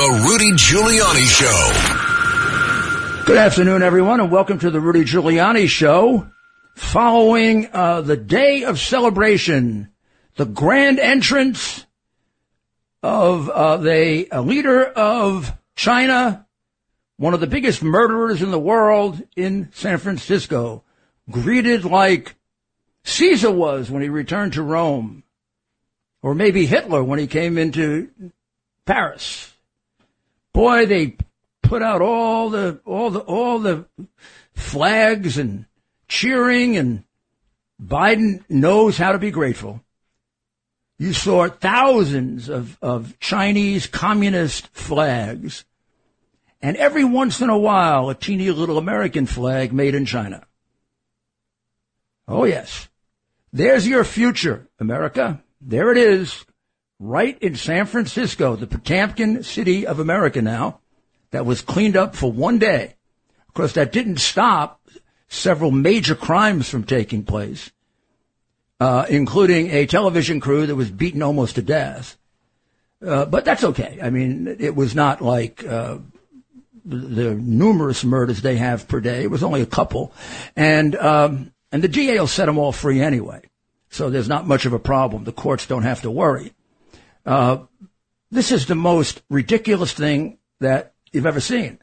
The Rudy Giuliani Show. Good afternoon, everyone, and welcome to the Rudy Giuliani Show. Following uh, the day of celebration, the grand entrance of uh, the leader of China, one of the biggest murderers in the world in San Francisco, greeted like Caesar was when he returned to Rome, or maybe Hitler when he came into Paris. Boy, they put out all the all the all the flags and cheering and Biden knows how to be grateful. You saw thousands of, of Chinese communist flags and every once in a while a teeny little American flag made in China. Oh yes. There's your future, America. There it is, right in San Francisco, the Potemkin city of America now that was cleaned up for one day. Of course, that didn't stop several major crimes from taking place, uh, including a television crew that was beaten almost to death. Uh, but that's okay. I mean, it was not like uh, the numerous murders they have per day. It was only a couple, and um, and the DA will set them all free anyway. So there's not much of a problem. The courts don't have to worry. Uh, this is the most ridiculous thing that you've ever seen.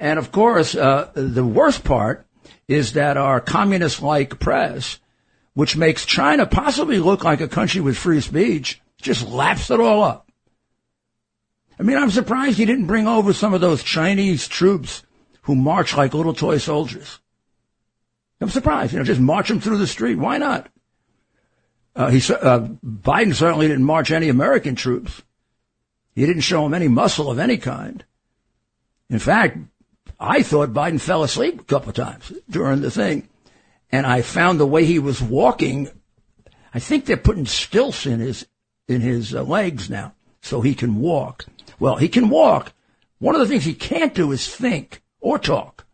And of course, uh, the worst part is that our communist-like press, which makes China possibly look like a country with free speech, just laps it all up. I mean, I'm surprised he didn't bring over some of those Chinese troops who march like little toy soldiers. I'm surprised. You know, just march them through the street. Why not? Uh, he, uh, Biden certainly didn't march any American troops. He didn't show them any muscle of any kind. In fact, I thought Biden fell asleep a couple of times during the thing. And I found the way he was walking, I think they're putting stilts in his, in his uh, legs now so he can walk. Well, he can walk. One of the things he can't do is think or talk,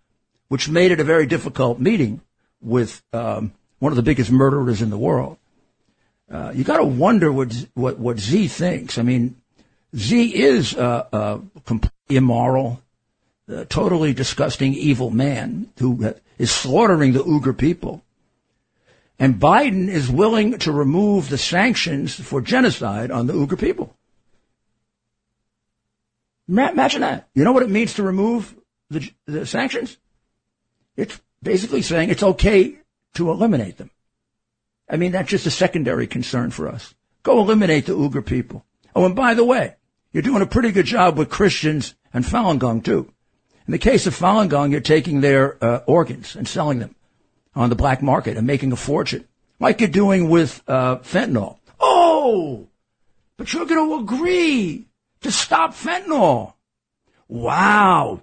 which made it a very difficult meeting with um, one of the biggest murderers in the world. Uh, you got to wonder what, what what Z thinks. I mean, Z is a, uh, completely immoral uh, totally disgusting, evil man who is slaughtering the Uyghur people. And Biden is willing to remove the sanctions for genocide on the Uyghur people. Imagine that. You know what it means to remove the, the sanctions? It's basically saying it's okay to eliminate them. I mean, that's just a secondary concern for us. Go eliminate the Uyghur people. Oh, and by the way, you're doing a pretty good job with Christians and Falun Gong too. In the case of Falun Gong, you're taking their uh, organs and selling them on the black market and making a fortune, like you're doing with uh, fentanyl. Oh, but you're going to agree to stop fentanyl. Wow,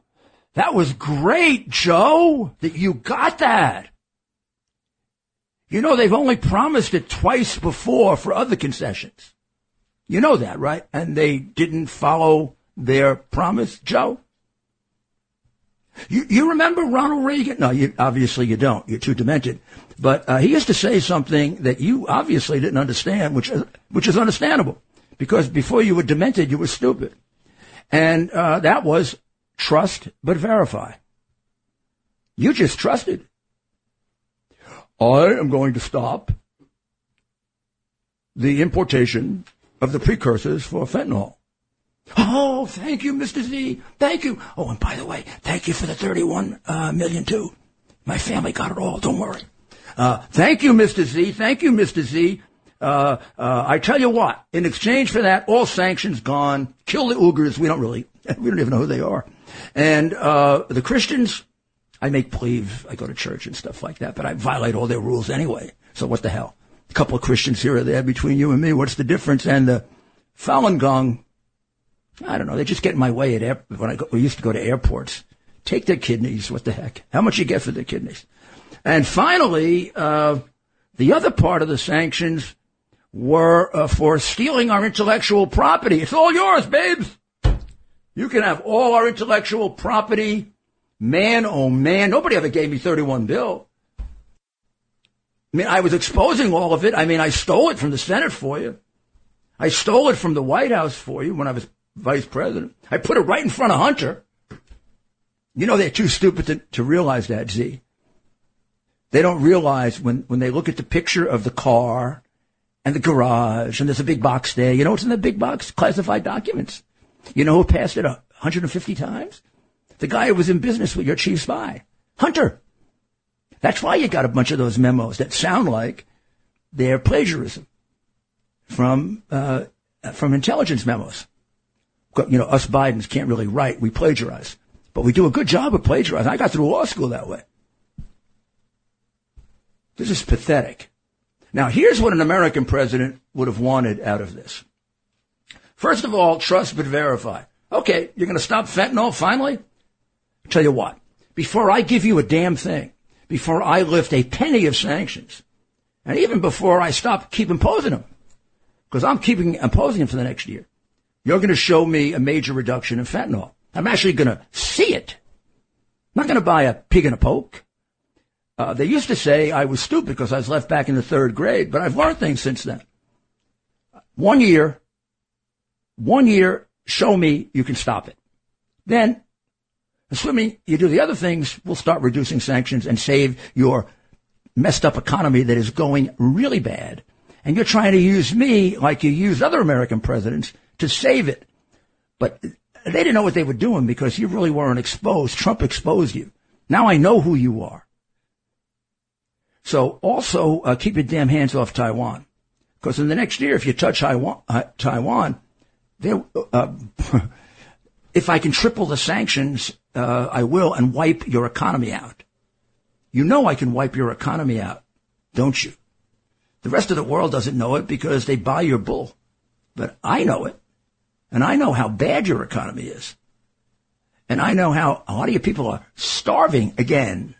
that was great, Joe, that you got that. You know, they've only promised it twice before for other concessions. You know that, right? And they didn't follow their promise, Joe? You, you remember Ronald Reagan? No, you, obviously you don't. You're too demented. But uh, he used to say something that you obviously didn't understand, which which is understandable because before you were demented, you were stupid, and uh, that was trust but verify. You just trusted. I am going to stop the importation of the precursors for fentanyl. Oh, thank you, Mr. Z. Thank you. Oh, and by the way, thank you for the thirty-one uh, million too. My family got it all. Don't worry. Uh, thank you, Mr. Z. Thank you, Mr. Z. Uh, uh, I tell you what, in exchange for that, all sanctions gone. Kill the Uyghurs. We don't really, we don't even know who they are. And uh, the Christians, I make believe I go to church and stuff like that, but I violate all their rules anyway. So what the hell? A couple of Christians here or there between you and me. What's the difference? And the Falun Gong I don't know. They just get in my way at air, when I go, we used to go to airports. Take their kidneys. What the heck? How much you get for their kidneys? And finally, uh, the other part of the sanctions were uh, for stealing our intellectual property. It's all yours, babes. You can have all our intellectual property. Man, oh man, nobody ever gave me 31 bill. I mean, I was exposing all of it. I mean, I stole it from the Senate for you. I stole it from the White House for you when I was vice president. I put it right in front of Hunter. You know they're too stupid to, to realize that, Z. They don't realize when, when they look at the picture of the car and the garage and there's a big box there. You know what's in the big box? Classified documents. You know who passed it 150 times? The guy who was in business with your chief spy, Hunter. That's why you got a bunch of those memos that sound like they're plagiarism from uh, from intelligence memos. You know, us Bidens can't really write; we plagiarize, but we do a good job of plagiarizing. I got through law school that way. This is pathetic. Now, here's what an American president would have wanted out of this. First of all, trust but verify. Okay, you're going to stop fentanyl finally? Tell you what, before I give you a damn thing, before I lift a penny of sanctions, and even before I stop keep imposing them, because I'm keeping imposing them for the next year, you're going to show me a major reduction in fentanyl. I'm actually going to see it. I'm not going to buy a pig in a poke. Uh, they used to say I was stupid because I was left back in the third grade, but I've learned things since then. One year, one year, show me you can stop it. Then, assuming you do the other things, we'll start reducing sanctions and save your messed up economy that is going really bad. And you're trying to use me like you use other American presidents to save it. But they didn't know what they were doing because you really weren't exposed. Trump exposed you. Now I know who you are. So also uh, keep your damn hands off Taiwan, because in the next year, if you touch Taiwan, uh, Taiwan, uh, if I can triple the sanctions, uh, I will, and wipe your economy out. You know I can wipe your economy out, don't you? The rest of the world doesn't know it because they buy your bull, but I know it, and I know how bad your economy is. And I know how a lot of you people are starving again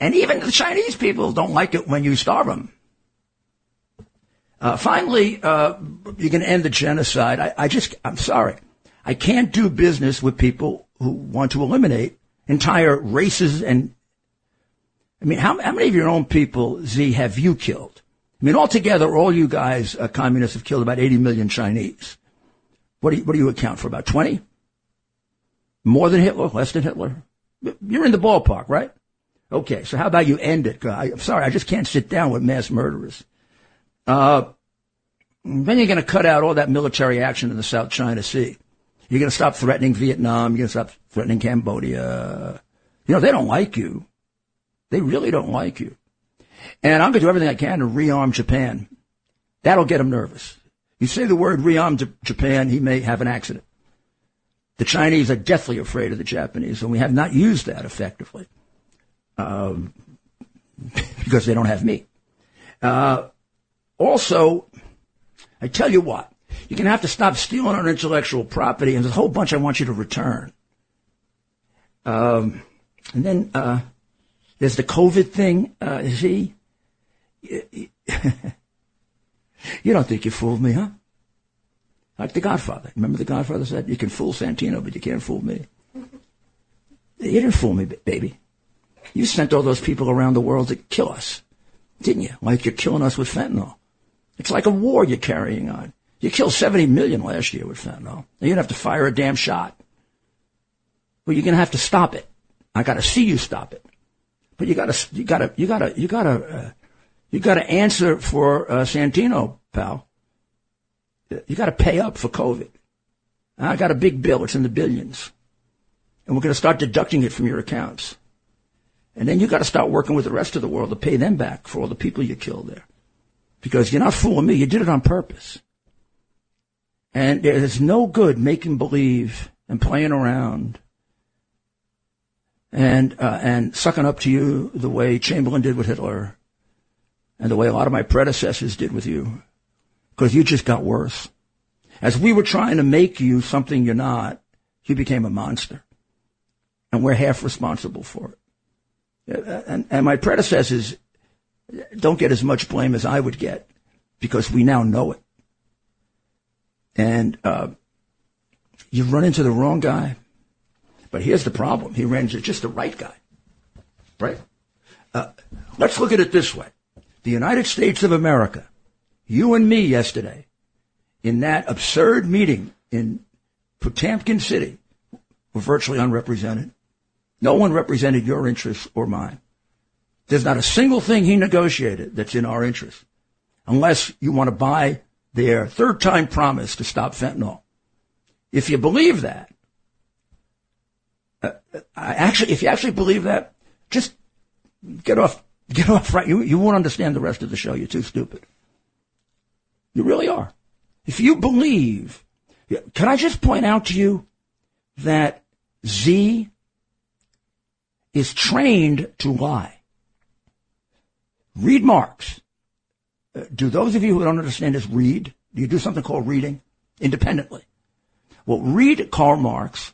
and even the Chinese people don't like it when you starve them. Uh, finally, uh, you can end the genocide. I, I just, I'm sorry. I can't do business with people who want to eliminate entire races and, I mean, how, how many of your own people, Z, have you killed? I mean, altogether, all you guys, uh, communists, have killed about 80 million Chinese. What do you, what do you account for? About 20? More than Hitler? Less than Hitler? You're in the ballpark, right? Okay, so how about you end it? I, am sorry, I just can't sit down with mass murderers. Uh, then you're going to cut out all that military action in the South China Sea. You're going to stop threatening Vietnam. You're going to stop threatening Cambodia. You know, they don't like you. They really don't like you. And I'm going to do everything I can to rearm Japan. That'll get him nervous. You say the word rearm to Japan, he may have an accident. The Chinese are deathly afraid of the Japanese, and we have not used that effectively um, because they don't have me. Uh, also, I tell you what, you're going to have to stop stealing our intellectual property, and there's a whole bunch I want you to return. Um, and then uh, there's the COVID thing. Uh, see, you don't think you fooled me, huh? Like the Godfather. Remember the Godfather said, "You can fool Santino, but you can't fool me." You didn't fool me, baby. You sent all those people around the world to kill us, didn't you? Like you're killing us with fentanyl. It's like a war you're carrying on. You killed 70 million last year with fentanyl. You're going to have to fire a damn shot. Well, you're going to have to stop it. I got to see you stop it. But you got to, you got to, you got to, you got to, uh, you got to answer for uh, Santino, pal. You got to pay up for COVID. I got a big bill. It's in the billions. And we're going to start deducting it from your accounts. And then you got to start working with the rest of the world to pay them back for all the people you killed there. Because you're not fooling me. You did it on purpose. And there's no good making believe and playing around and uh, and sucking up to you the way Chamberlain did with Hitler and the way a lot of my predecessors did with you. Because you just got worse. As we were trying to make you something you're not, you became a monster. And we're half responsible for it. And, and my predecessors don't get as much blame as I would get because we now know it. And uh, you run into the wrong guy. But here's the problem. He ran into just the right guy. Right? Uh, let's look at it this way. The United States of America, you and me yesterday, in that absurd meeting in Potemkin City were virtually unrepresented. No one represented your interests or mine. There's not a single thing he negotiated that's in our interest, unless you want to buy their third time promise to stop fentanyl. If you believe that, uh, I actually, if you actually believe that, just get off, get off right. You, you won't understand the rest of the show. You're too stupid. You really are. If you believe, can I just point out to you that Z is trained to lie? Read Marx. Do those of you who don't understand this read? Do you do something called reading independently? Well, read Karl Marx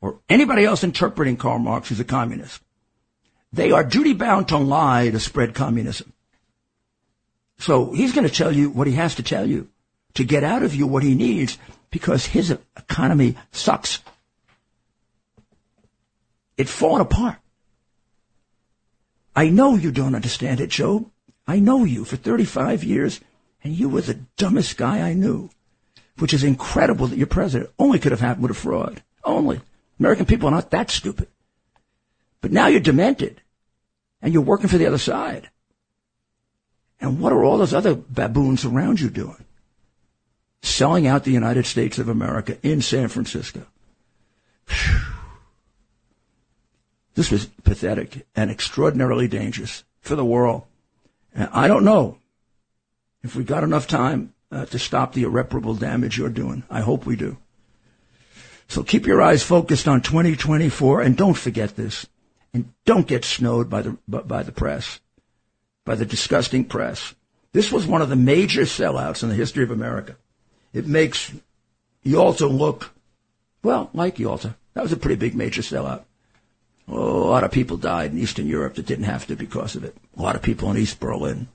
or anybody else interpreting Karl Marx who's a communist. They are duty bound to lie to spread communism. So he's going to tell you what he has to tell you to get out of you what he needs because his economy sucks. It's fallen apart. I know you don't understand it, Joe. I know you for 35 years, and you were the dumbest guy I knew, which is incredible that you're president. Only could have happened with a fraud. Only. American people are not that stupid. But now you're demented, and you're working for the other side. And what are all those other baboons around you doing? Selling out the United States of America in San Francisco. Whew. This was pathetic and extraordinarily dangerous for the world. I don't know if we got enough time uh, to stop the irreparable damage you're doing. I hope we do. So keep your eyes focused on 2024 and don't forget this. And don't get snowed by the, by the press, by the disgusting press. This was one of the major sellouts in the history of America. It makes Yalta look, well, like Yalta. That was a pretty big major sellout. Oh, a lot of people died in Eastern Europe that didn't have to because of it. A lot of people in East Berlin.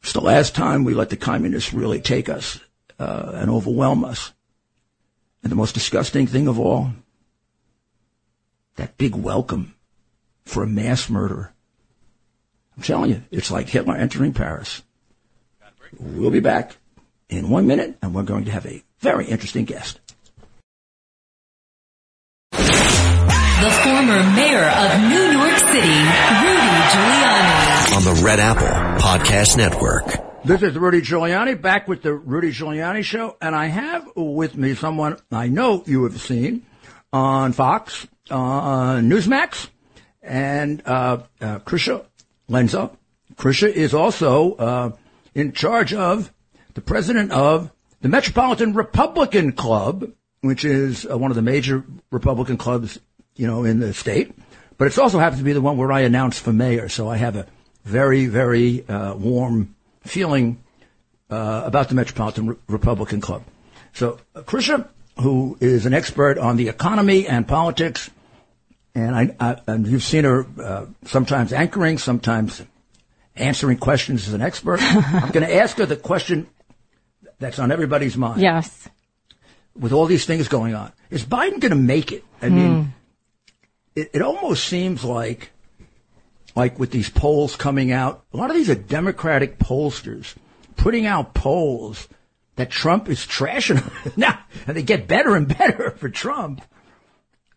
It's the last time we let the communists really take us uh, and overwhelm us. And the most disgusting thing of all, that big welcome for a mass murderer. I'm telling you, it's like Hitler entering Paris. We'll be back in one minute, and we're going to have a very interesting guest. The former mayor of New York City, Rudy Giuliani. On the Red Apple Podcast Network. This is Rudy Giuliani back with the Rudy Giuliani Show, and I have with me someone I know you have seen on Fox, on Newsmax, and uh, uh, Krisha Lenza. Krisha is also uh, in charge of the president of the Metropolitan Republican Club, which is uh, one of the major Republican clubs you know, in the state. But it also happens to be the one where I announced for mayor, so I have a very, very uh, warm feeling uh, about the Metropolitan Re- Republican Club. So, uh, Krisha, who is an expert on the economy and politics, and I, I and you've seen her uh, sometimes anchoring, sometimes answering questions as an expert. I'm going to ask her the question that's on everybody's mind. Yes. With all these things going on, is Biden going to make it? I mean, it, it almost seems like, like with these polls coming out, a lot of these are Democratic pollsters putting out polls that Trump is trashing now, and they get better and better for Trump.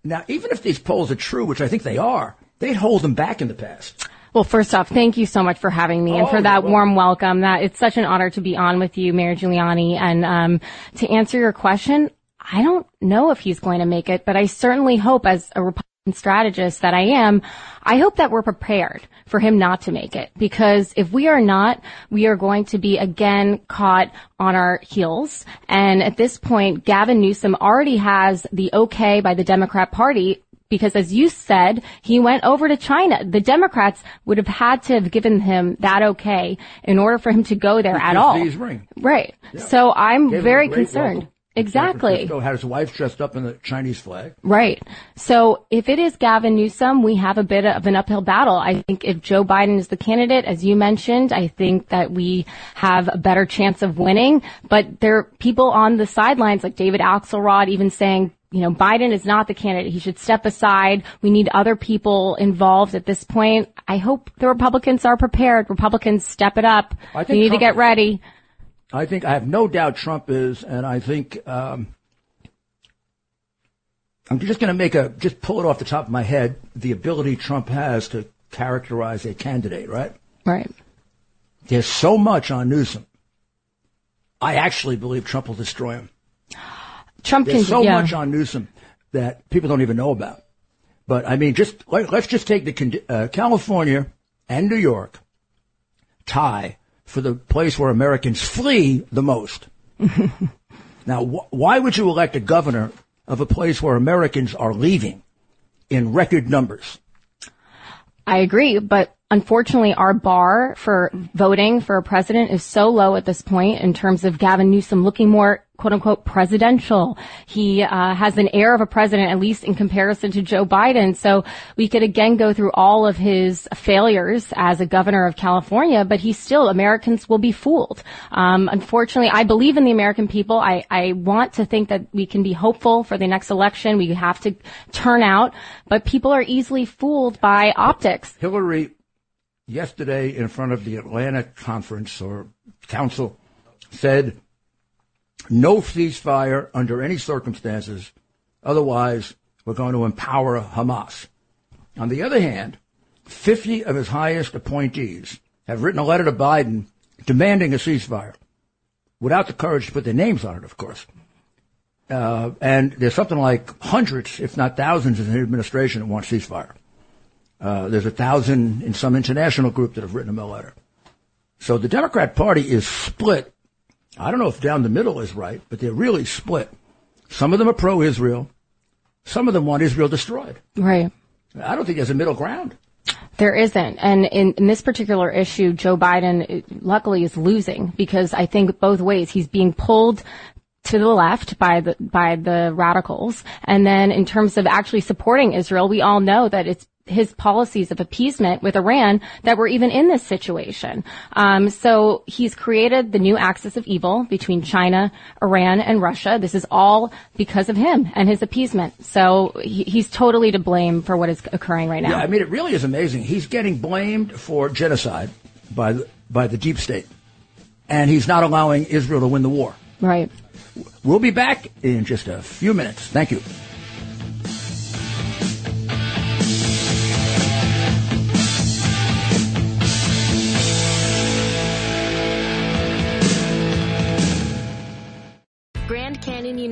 Now, even if these polls are true, which I think they are, they'd hold them back in the past. Well, first off, thank you so much for having me and Oh, for that warm welcome. That it's such an honor to be on with you, Mayor Giuliani. And um, to answer your question, I don't know if he's going to make it, but I certainly hope, as a Republican strategist that I am, I hope that we're prepared for him not to make it. Because if we are not, we are going to be again caught on our heels. And at this point, Gavin Newsom already has the okay by the Democrat Party because as you said, he went over to China. The Democrats would have had to have given him that okay in order for him to go there at all. Right. So I'm Gave very concerned. welcome. San Exactly. Francisco had his wife dressed up in the Chinese flag. Right. So if it is Gavin Newsom, we have a bit of an uphill battle. I think if Joe Biden is the candidate, as you mentioned, I think that we have a better chance of winning. But there are people on the sidelines like David Axelrod even saying, you know, Biden is not the candidate. He should step aside. We need other people involved at this point. I hope the Republicans are prepared. Republicans step it up. I think We need to get ready. I think I have no doubt Trump is, and I think um, I'm just going to make a, just pull it off the top of my head, the ability Trump has to characterize a candidate, right? Right. There's so much on Newsom. I actually believe Trump will destroy him. Trump There's can, so yeah. much on Newsom that people don't even know about. But I mean, just let, us just take the uh, California and New York tie for the place where Americans flee the most. now, wh- why would you elect a governor of a place where Americans are leaving in record numbers? I agree, but unfortunately our bar for voting for a president is so low at this point in terms of Gavin Newsom looking more quote unquote presidential. He uh, has an air of a president, at least in comparison to Joe Biden. So we could again go through all of his failures as a governor of California, but he still, Americans will be fooled. Um, unfortunately, I believe in the American people. I, I want to think that we can be hopeful for the next election. We have to turn out, but people are easily fooled by optics. Hillary, yesterday in front of the Atlantic conference or council, said no ceasefire under any circumstances. Otherwise, we're going to empower Hamas. On the other hand, 50 of his highest appointees have written a letter to Biden demanding a ceasefire without the courage to put their names on it, of course. Uh, and there's something like hundreds, if not thousands, in the administration that want ceasefire. Uh, there's a thousand in some international group that have written him a letter. So the Democrat Party is split I don't know if down the middle is right, but they're really split. Some of them are pro-Israel. Some of them want Israel destroyed. Right. I don't think there's a middle ground. There isn't. And in, in, this particular issue, Joe Biden luckily is losing because I think both ways he's being pulled to the left by the by the radicals. And then in terms of actually supporting Israel, we all know that it's his policies of appeasement with Iran that were even in this situation. Um, so he's created the new axis of evil between China, Iran, and Russia. This is all because of him and his appeasement. So he, he's totally to blame for what is occurring right now. Yeah, I mean, it really is amazing. He's getting blamed for genocide by the, by the deep state, and he's not allowing Israel to win the war. Right. We'll be back in just a few minutes. Thank you.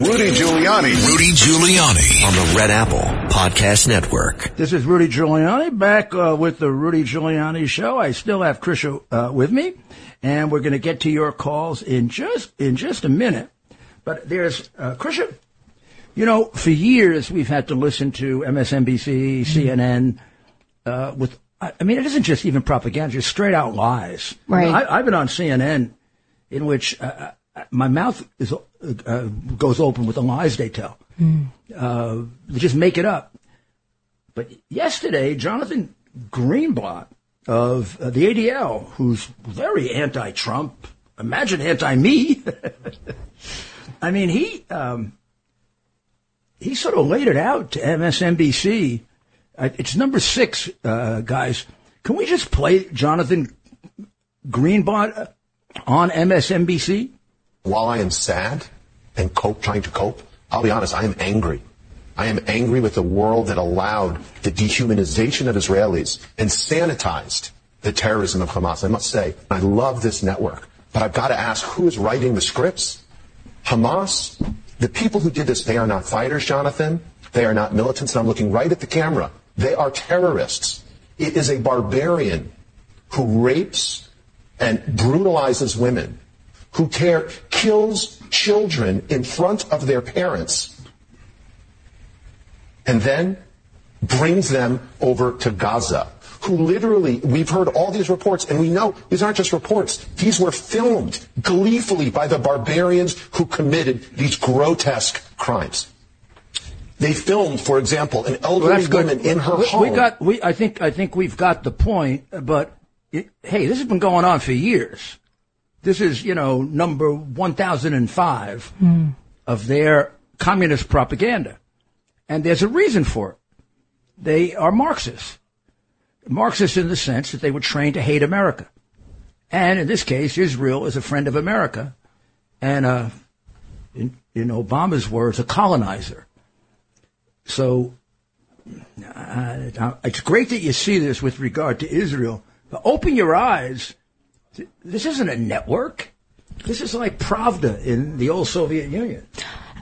Rudy Giuliani. Rudy Giuliani on the Red Apple Podcast Network. This is Rudy Giuliani back uh, with the Rudy Giuliani Show. I still have Krisha uh, with me, and we're going to get to your calls in just in just a minute. But there's uh, Krisha. You know, for years we've had to listen to MSNBC, CNN, uh, with. I mean, it isn't just even propaganda; just straight out lies. Right. I, I've been on CNN, in which uh, my mouth is uh, goes open with the lies they tell. Mm. Uh, they just make it up. But yesterday, Jonathan Greenblatt of uh, the ADL, who's very anti-Trump, imagine anti-me. I mean, he um, he sort of laid it out to MSNBC. Uh, it's number six, uh, guys. Can we just play Jonathan Greenblatt on MSNBC? While I am sad and cope, trying to cope, I'll be honest, I am angry. I am angry with the world that allowed the dehumanization of Israelis and sanitized the terrorism of Hamas. I must say, I love this network, but I've got to ask who is writing the scripts? Hamas? The people who did this, they are not fighters, Jonathan. They are not militants, and I'm looking right at the camera. They are terrorists. It is a barbarian who rapes and brutalizes women who tear, kills children in front of their parents and then brings them over to Gaza. Who literally, we've heard all these reports, and we know these aren't just reports. These were filmed gleefully by the barbarians who committed these grotesque crimes. They filmed, for example, an Well, elderly good. woman in her we, home. We got. We. I think. I think we've got the point. But it, hey, this has been going on for years. This is, you know, number one thousand and five of their communist propaganda, and there's a reason for it. They are Marxists. Marxists in the sense that they were trained to hate America, and in this case, Israel is a friend of America, and uh, in, in Obama's words, a colonizer. So uh, it's great that you see this with regard to Israel, but open your eyes. This isn't a network. This is like Pravda in the old Soviet Union.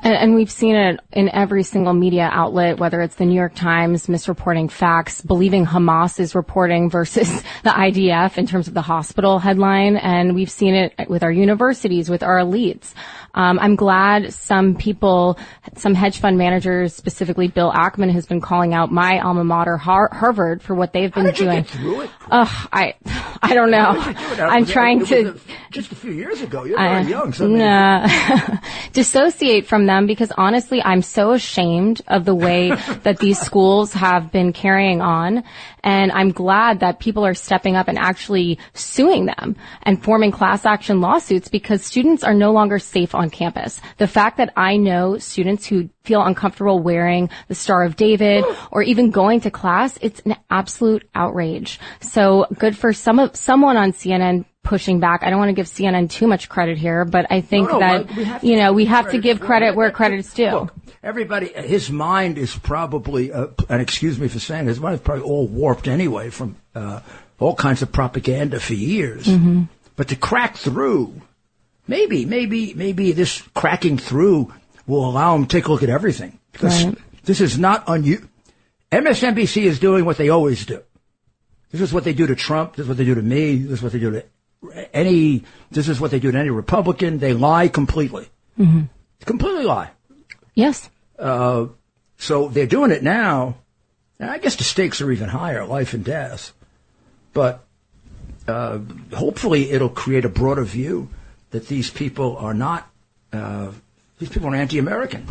And, and we've seen it in every single media outlet, whether it's the New York Times misreporting facts, believing Hamas is reporting versus the IDF in terms of the hospital headline. And we've seen it with our universities, with our elites. Um, I'm glad some people, some hedge fund managers, specifically Bill Ackman, has been calling out my alma mater, Har- Harvard, for what they've been How did you doing. get through it? Ugh, I, I don't know. How did you do? I'm trying to. a- just a few years ago. You're young. So nah. dissociate from them because honestly, I'm so ashamed of the way that these schools have been carrying on. And I'm glad that people are stepping up and actually suing them and forming class action lawsuits because students are no longer safe on campus. The fact that I know students who feel uncomfortable wearing the Star of David or even going to class, it's an absolute outrage. So good for some of, someone on CNN pushing back. I don't want to give CNN too much credit here, but I think No, no, that, we you know, we have to give credit where credit is due. Look, everybody, his mind is probably, uh, and excuse me for saying, his mind is probably all warped anyway from uh, all kinds of propaganda for years. Mm-hmm. But to crack through, maybe, maybe, maybe this cracking through will allow them to take a look at everything. Because Right. this is not unusual. MSNBC is doing what they always do. This is what they do to Trump. This is what they do to me. This is what they do to any. This is what they do to any Republican. They lie completely. Mm-hmm. Completely lie. Yes. So they're doing it now. I guess the stakes are even higher, life and death. But uh, hopefully it'll create a broader view that these people are not. Uh, these people are anti-American.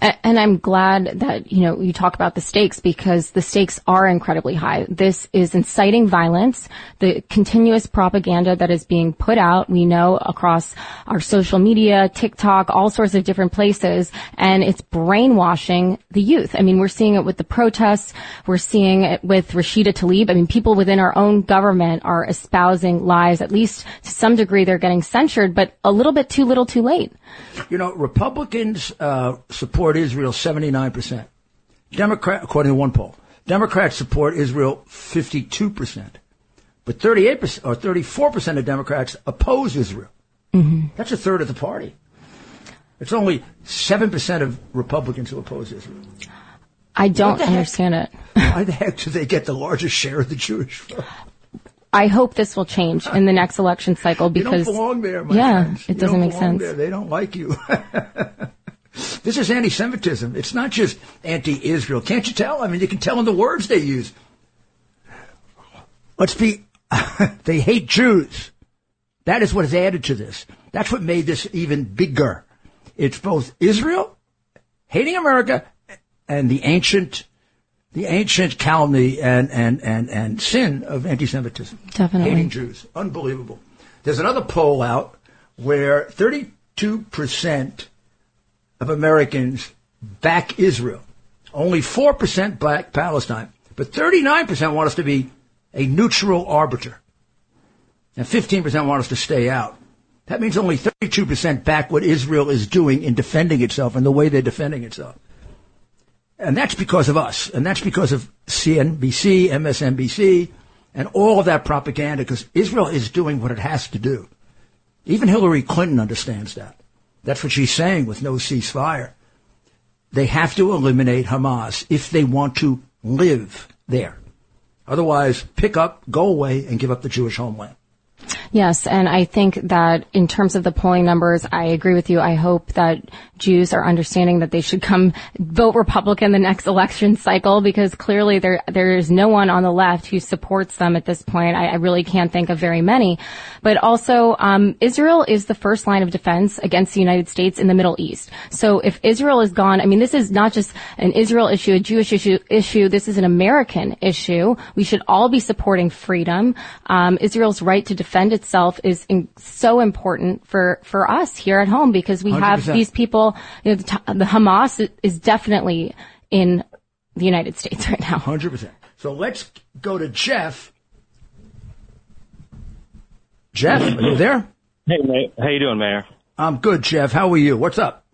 And I'm glad that, you know, you talk about the stakes because the stakes are incredibly high. This is inciting violence, the continuous propaganda that is being put out, we know across our social media, TikTok, all sorts of different places, and it's brainwashing the youth. I mean, we're seeing it with the protests, we're seeing it with Rashida Tlaib. I mean, people within our own government are espousing lies, at least to some degree they're getting censured, but a little bit too little too late. You know, Republicans uh, support Israel 79%. Democrat, according to one poll, Democrats support Israel 52%. But 38% or 34% of Democrats oppose Israel. Mm-hmm. That's a third of the party. It's only 7% of Republicans who oppose Israel. I don't understand it. Why the heck do they get the largest share of the Jewish vote? I hope this will change in the next election cycle because don't belong there, my yeah, friends. it You doesn't don't make sense. There. They don't like you. this is anti-Semitism. It's not just anti-Israel. Can't you tell? I mean, you can tell in the words they use. Let's be. they hate Jews. That is what is added to this. That's what made this even bigger. It's both Israel hating America and the ancient, the ancient calumny and, and, and, and sin of anti-Semitism. Definitely. Hating Jews. Unbelievable. There's another poll out where 32% of Americans back Israel. Only 4% back Palestine. But 39% want us to be a neutral arbiter. And 15% want us to stay out. That means only 32% back what Israel is doing in defending itself and the way they're defending itself. And that's because of us. And that's because of CNBC, MSNBC, and all of that propaganda because Israel is doing what it has to do. Even Hillary Clinton understands that. That's what she's saying with no ceasefire. They have to eliminate Hamas if they want to live there. Otherwise, pick up, go away, and give up the Jewish homeland. Yes, and I think that in terms of the polling numbers, I agree with you. I hope that Jews are understanding that they should come vote Republican the next election cycle because clearly there there is no one on the left who supports them at this point. I, I really can't think of very many. But also, um, Israel is the first line of defense against the United States in the Middle East. So if Israel is gone, I mean, this is not just an Israel issue, a Jewish issue. Issue. This is an American issue. We should all be supporting freedom. Um, Israel's right to defend itself is in, so important for for us here at home because we 100%. have these people. You know, the, the Hamas is definitely in the United States right now. Hundred percent. So let's go to Jeff. Jeff, are you there? Hey, mate. How you doing, Mayor? I'm good, Jeff. How are you? What's up?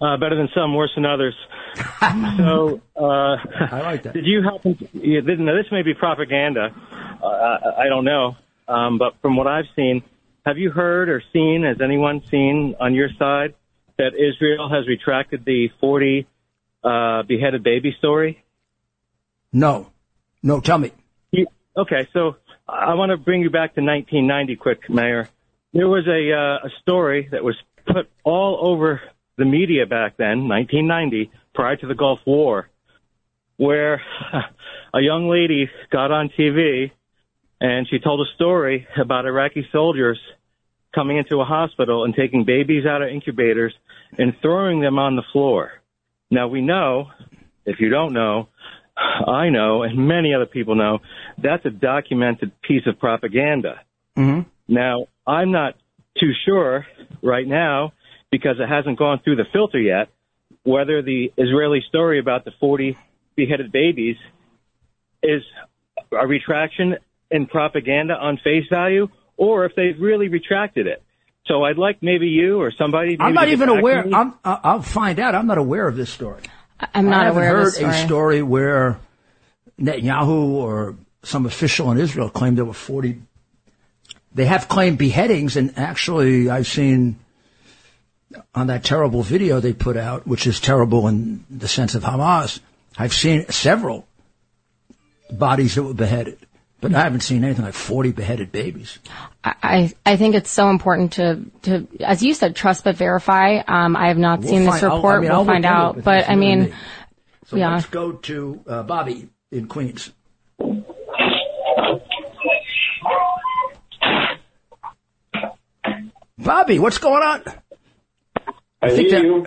Uh, better than some, worse than others. so, uh, I like that. Did you happen? To, yeah, now this may be propaganda. Uh, I, I don't know, um, but from what I've seen, have you heard or seen? Has anyone seen on your side that Israel has retracted the 40 uh, beheaded baby story? No, no. Tell me. You, okay, so I want to bring you back to 1990, quick, Mayor. There was a uh, a story that was put all over the media back then, 1990, prior to the Gulf War, where a young lady got on TV and she told a story about Iraqi soldiers coming into a hospital and taking babies out of incubators and throwing them on the floor. Now we know, if you don't know, I know, and many other people know, that's a documented piece of propaganda. Mm-hmm. Now, I'm not too sure right now because it hasn't gone through the filter yet whether the Israeli story about the 40 beheaded babies is a retraction in propaganda on face value or if they've really retracted it. So I'd like maybe you or somebody. To I'm not even aware. I'm, I'll find out. I'm not aware of this story. I'm not I aware heard of this story. a story where Netanyahu or some official in Israel claimed there were 40. They have claimed beheadings, and actually, I've seen on that terrible video they put out, which is terrible in the sense of Hamas. I've seen several bodies that were beheaded. But I haven't seen anything like 40 beheaded babies. I, I think it's so important to, to, as you said, trust but verify. Um, I have not we'll seen find, this report. I mean, we'll find out. It, but I mean, so yeah. let's go to uh, Bobby in Queens. Bobby, what's going on? I, I think that, you.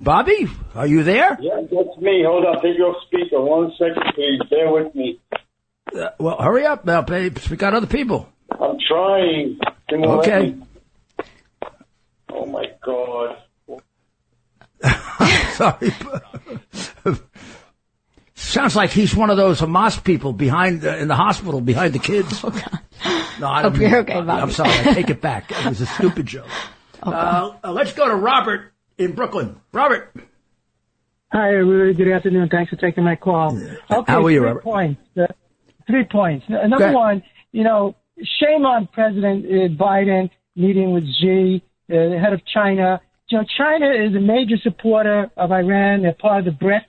Bobby, are you there? Yeah, that's me. Hold on, take you off speaker. One second, please. Bear with me. Uh, well, hurry up now, babe. We got other people. I'm trying. Okay. Oh my God. Sorry. Sounds like he's one of those Hamas people behind uh, in the hospital behind the kids. Oh God. No, I don't. Hope you're okay, Bobby. I'm sorry. I take it back. It was a stupid joke. Okay. Uh, uh, let's go to Robert in Brooklyn. Robert. Hi, everybody. Good afternoon. Thanks for taking my call. Okay, How are you, Robert? Points. Three points. Number one, you know, shame on President uh, Biden meeting with Xi, uh, the head of China. You know, China is a major supporter of Iran. They're part of the BRICS.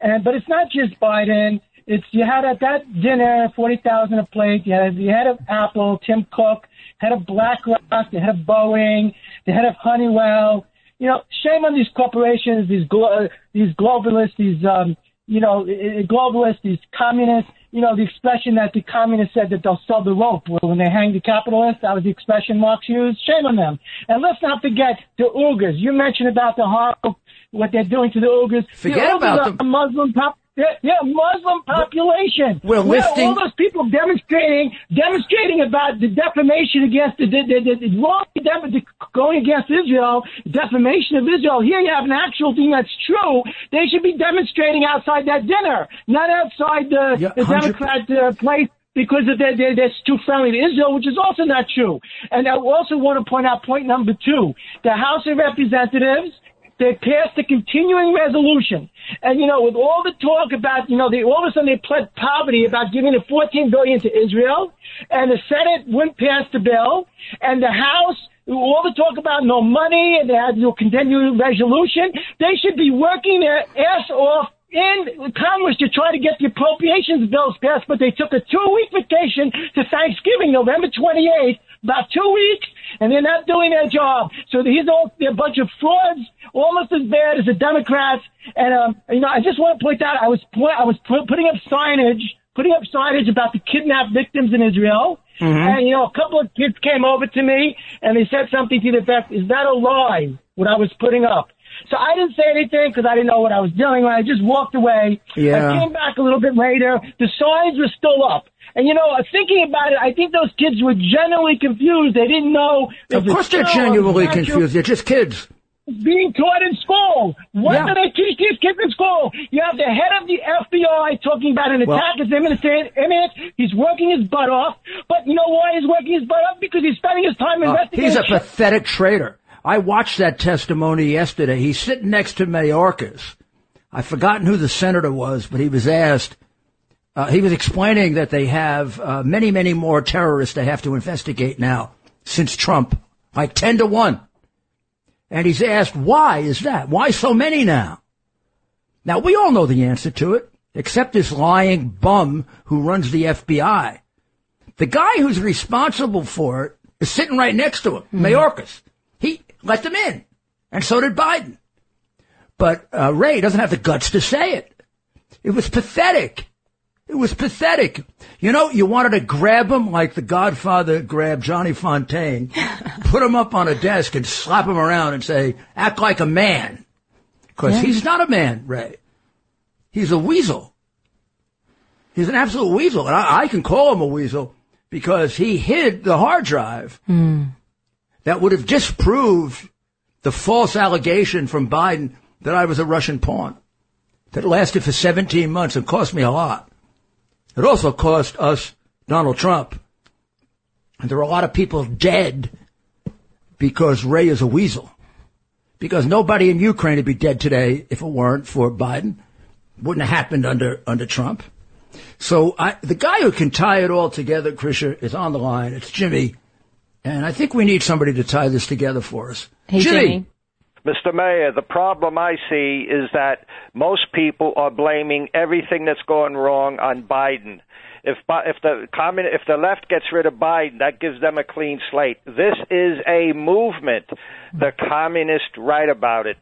And, but it's not just Biden. It's, you had at that dinner, 40,000 a plate. You had the head of Apple, Tim Cook, head of BlackRock, the head of Boeing, the head of Honeywell. You know, shame on these corporations, these, glo- these globalists, these, um, you know, globalists, these communists you know, the expression that the communists said that they'll sell the rope when they hang the capitalists. That was the expression Marx used. Shame on them. And let's not forget the Uyghurs. You mentioned about the horrible, what they're doing to the Uyghurs. Forget the about them. Muslim pop, yeah, yeah, Muslim population. We're lifting all those people demonstrating, demonstrating about the defamation against the, the, the, the wrong, going against Israel, defamation of Israel. Here you have an actual thing that's true. They should be demonstrating outside that dinner, not outside the, yeah, the Democrat uh, place because they're, they're, they're too friendly to Israel, which is also not true. And I also want to point out point number two. The House of Representatives they passed a continuing resolution. And, you know, with all the talk about, you know, they, all of a sudden they pled poverty about giving the 14 billion to Israel. And the Senate wouldn't pass the bill. And the House, all the talk about no money and they had no continuing resolution. They should be working their ass off in Congress to try to get the appropriations bills passed, but they took a two-week vacation to Thanksgiving, November 28th, about two weeks, and they're not doing their job. So these are they're a bunch of frauds, almost as bad as the Democrats. And um, you know, I just want to point out, I was I was putting up signage, putting up signage about the kidnapped victims in Israel. Mm-hmm. And you know, a couple of kids came over to me and they said something to the effect, "Is that a lie?" What I was putting up. So I didn't say anything because I didn't know what I was doing. I just walked away. Yeah. I came back a little bit later. The signs were still up. And you know, thinking about it, I think those kids were genuinely confused. They didn't know. Of course, they're genuinely confused. They're just kids being taught in school. What yeah. do they teach these kids in school? You have the head of the FBI talking about an attack well, is imminent. imminent. He's working his butt off. But you know why he's working his butt off? Because he's spending his time uh, investigating. He's a pathetic traitor. I watched that testimony yesterday. He's sitting next to Mayorkas. I've forgotten who the senator was, but he was asked, uh, he was explaining that they have uh, many, many more terrorists they have to investigate now since Trump, like 10 to 1. And he's asked, why is that? Why so many now? Now, we all know the answer to it, except this lying bum who runs the FBI. The guy who's responsible for it is sitting right next to him, mm-hmm. Mayorkas. He, let them in. And so did Biden. But uh, Wray doesn't have the guts to say it. It was pathetic. It was pathetic. You know, you wanted to grab him like the Godfather grabbed Johnny Fontane, put him up on a desk and slap him around and say, act like a man. Because yeah. he's not a man, Wray. He's a weasel. He's an absolute weasel. And I, I can call him a weasel because he hid the hard drive. Mm that would have disproved the false allegation from Biden that I was a Russian pawn that lasted for 17 months and cost me a lot. It also cost us Donald Trump. And there are a lot of people dead because Wray is a weasel. Because nobody in Ukraine would be dead today if it weren't for Biden. Wouldn't have happened under, under Trump. So I, the guy who can tie it all together, Krisha, is on the line. It's Jimmy and I think we need somebody to tie this together for us. Hey, Jimmy. Jimmy. Mr. Mayor, the problem I see is that most people are blaming everything that's going wrong on Biden. If if the common if the left gets rid of Biden, that gives them a clean slate. This is a movement. The communists write about it.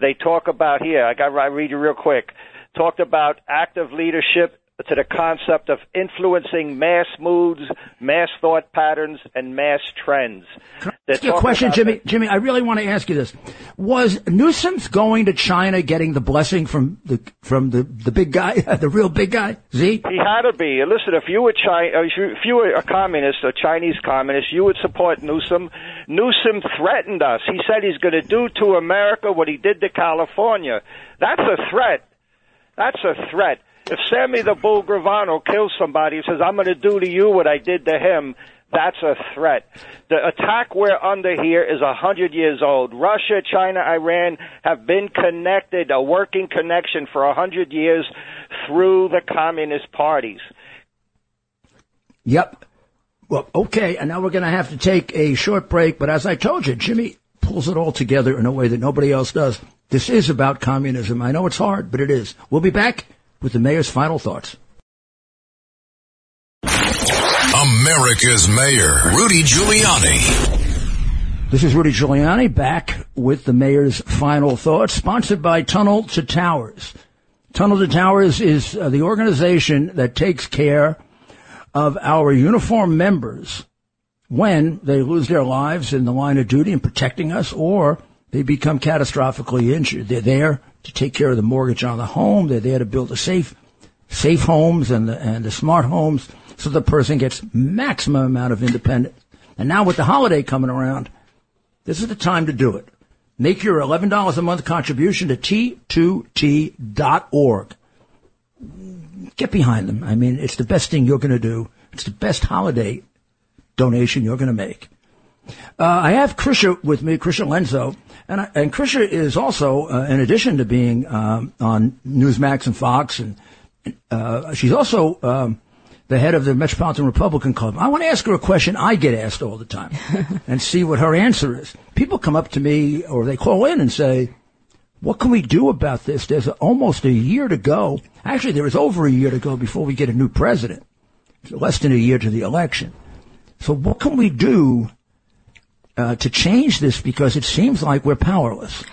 They talk about here. I got I read you real quick. Talked about active leadership to the concept of influencing mass moods, mass thought patterns, and mass trends. Can I ask you a question, Jimmy? That. Jimmy, I really want to ask you this: Was Newsom's going to China getting the blessing from the from the the big guy, the real big guy, Z? He had to be. Listen, if you were China, uh, if you were a communist, a Chinese communist, you would support Newsom. Newsom threatened us. He said he's going to do to America what he did to California. That's a threat. That's a threat. If Sammy the Bull Gravano kills somebody and says, I'm going to do to you what I did to him, that's a threat. The attack we're under here is a hundred years old. Russia, China, Iran have been connected, a working connection for a hundred years through the communist parties. Yep. Well, okay, and now we're going to have to take a short break, but as I told you, Jimmy pulls it all together in a way that nobody else does. This is about communism. I know it's hard, but it is. We'll be back with the mayor's final thoughts. America's Mayor, Rudy Giuliani. This is Rudy Giuliani back with the mayor's final thoughts, sponsored by Tunnel to Towers. Tunnel to Towers is uh, the organization that takes care of our uniform members when they lose their lives in the line of duty in protecting us or they become catastrophically injured. They're there to take care of the mortgage on the home. They're there to build the safe, safe homes and the, and the smart homes so the person gets maximum amount of independence. And now with the holiday coming around, this is the time to do it. Make your $11 a month contribution to T2T.org. Get behind them. I mean, it's the best thing you're going to do. It's the best holiday donation you're going to make. Uh, I have Krisha with me, Krisha Lenzo, and, I, and Krisha is also, uh, in addition to being um, on Newsmax and Fox, and uh, she's also um, the head of the Metropolitan Republican Club. I want to ask her a question I get asked all the time, and see what her answer is. People come up to me or they call in and say, What can we do about this? There's almost a year to go. Actually, there is over a year to go before we get a new president. It's less than a year to the election. So what can we do uh, to change this? Because it seems like we're powerless.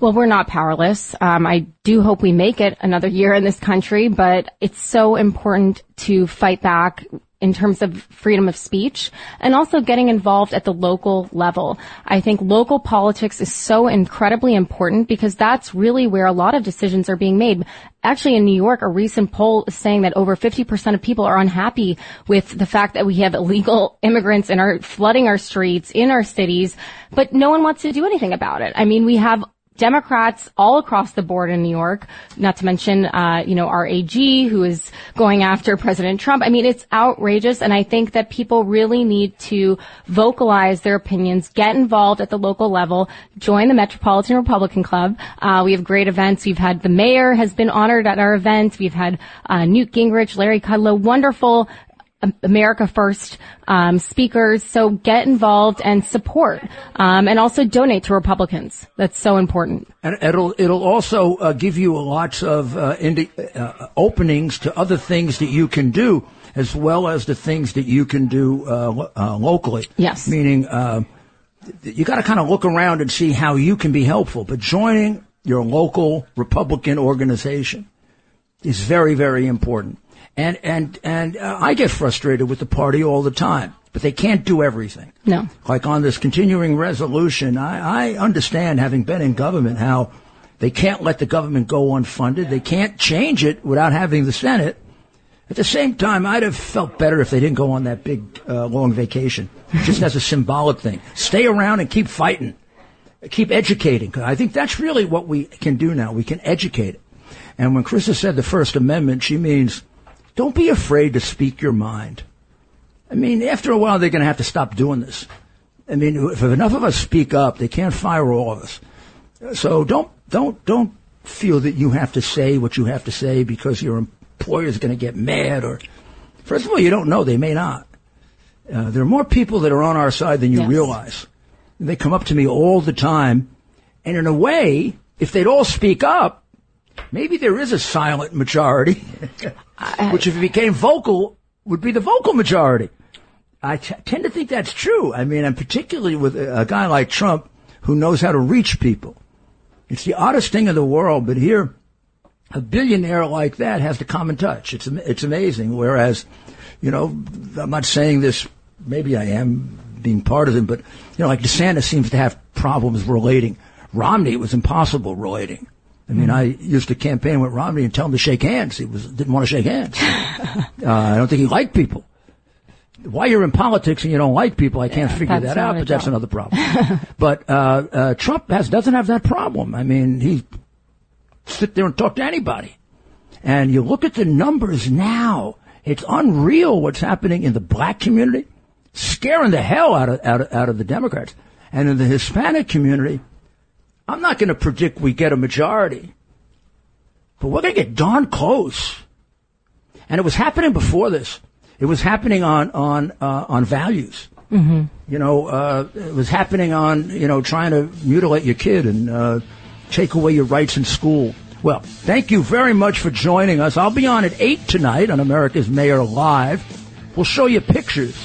Well, we're not powerless. Um, I do hope we make it another year in this country, but it's so important to fight back in terms of freedom of speech and also getting involved at the local level. I think local politics is so incredibly important because that's really where a lot of decisions are being made. Actually, in New York, a recent poll is saying that over 50% of people are unhappy with the fact that we have illegal immigrants and are flooding our streets in our cities, but no one wants to do anything about it. I mean, we have Democrats all across the board in New York, not to mention, uh, you know, our AG who is going after President Trump. I mean, it's outrageous. And I think that people really need to vocalize their opinions, get involved at the local level, join the Metropolitan Republican Club. Uh, we have great events. We've had the mayor has been honored at our events. We've had, uh, Newt Gingrich, Larry Kudlow, wonderful America First um, speakers. So get involved and support, um, and also donate to Republicans. That's so important. And it'll it'll also uh, give you lots of uh, indi- uh, openings to other things that you can do, as well as the things that you can do uh, uh, locally. Yes, meaning uh, you got to kind of look around and see how you can be helpful. But joining your local Republican organization is very very important. And, and, and uh, I get frustrated with the party all the time, but they can't do everything. No. Like on this continuing resolution, I, I understand having been in government how they can't let the government go unfunded. They can't change it without having the Senate. At the same time, I'd have felt better if they didn't go on that big, uh, long vacation, just as a symbolic thing. Stay around and keep fighting. Keep educating. I think that's really what we can do now. We can educate. And when Krista said the First Amendment, she means don't be afraid to speak your mind. I mean, after a while, they're going to have to stop doing this. I mean, if enough of us speak up, they can't fire all of us. So don't, don't, don't feel that you have to say what you have to say because your employer is going to get mad or, first of all, you don't know. They may not. Uh, there are more people that are on our side than you yes. realize. They come up to me all the time. And in a way, if they'd all speak up, maybe there is a silent majority, which if it became vocal, would be the vocal majority. I t- tend to think that's true. I mean, and particularly with a guy like Trump who knows how to reach people. It's the oddest thing in the world, but here, a billionaire like that has the common touch. It's, it's amazing. Whereas, you know, I'm not saying this, maybe I am being partisan, but, you know, like DeSantis seems to have problems relating. Romney, it was impossible relating. I mean, I used to campaign with Romney and tell him to shake hands. He was didn't want to shake hands. uh, I don't think he liked people. Why you're in politics and you don't like people, I can't yeah, figure that out. But that's another problem. but uh, uh, Trump has doesn't have that problem. I mean, he sit there and talk to anybody. And you look at the numbers now; it's unreal what's happening in the black community, scaring the hell out of out of, out of the Democrats, and in the Hispanic community I'm not going to predict we get a majority, but we're going to get darn close. And it was happening before this. It was happening on on uh, on values. Mm-hmm. You know, uh, it was happening on you know trying to mutilate your kid and uh, take away your rights in school. Well, thank you very much for joining us. I'll be on at eight tonight on America's Mayor Live. We'll show you pictures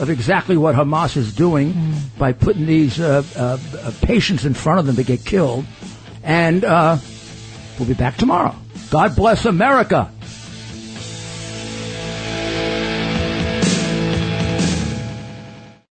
of exactly what Hamas is doing mm. by putting these uh, uh, uh, patients in front of them to get killed. And uh, we'll be back tomorrow. God bless America.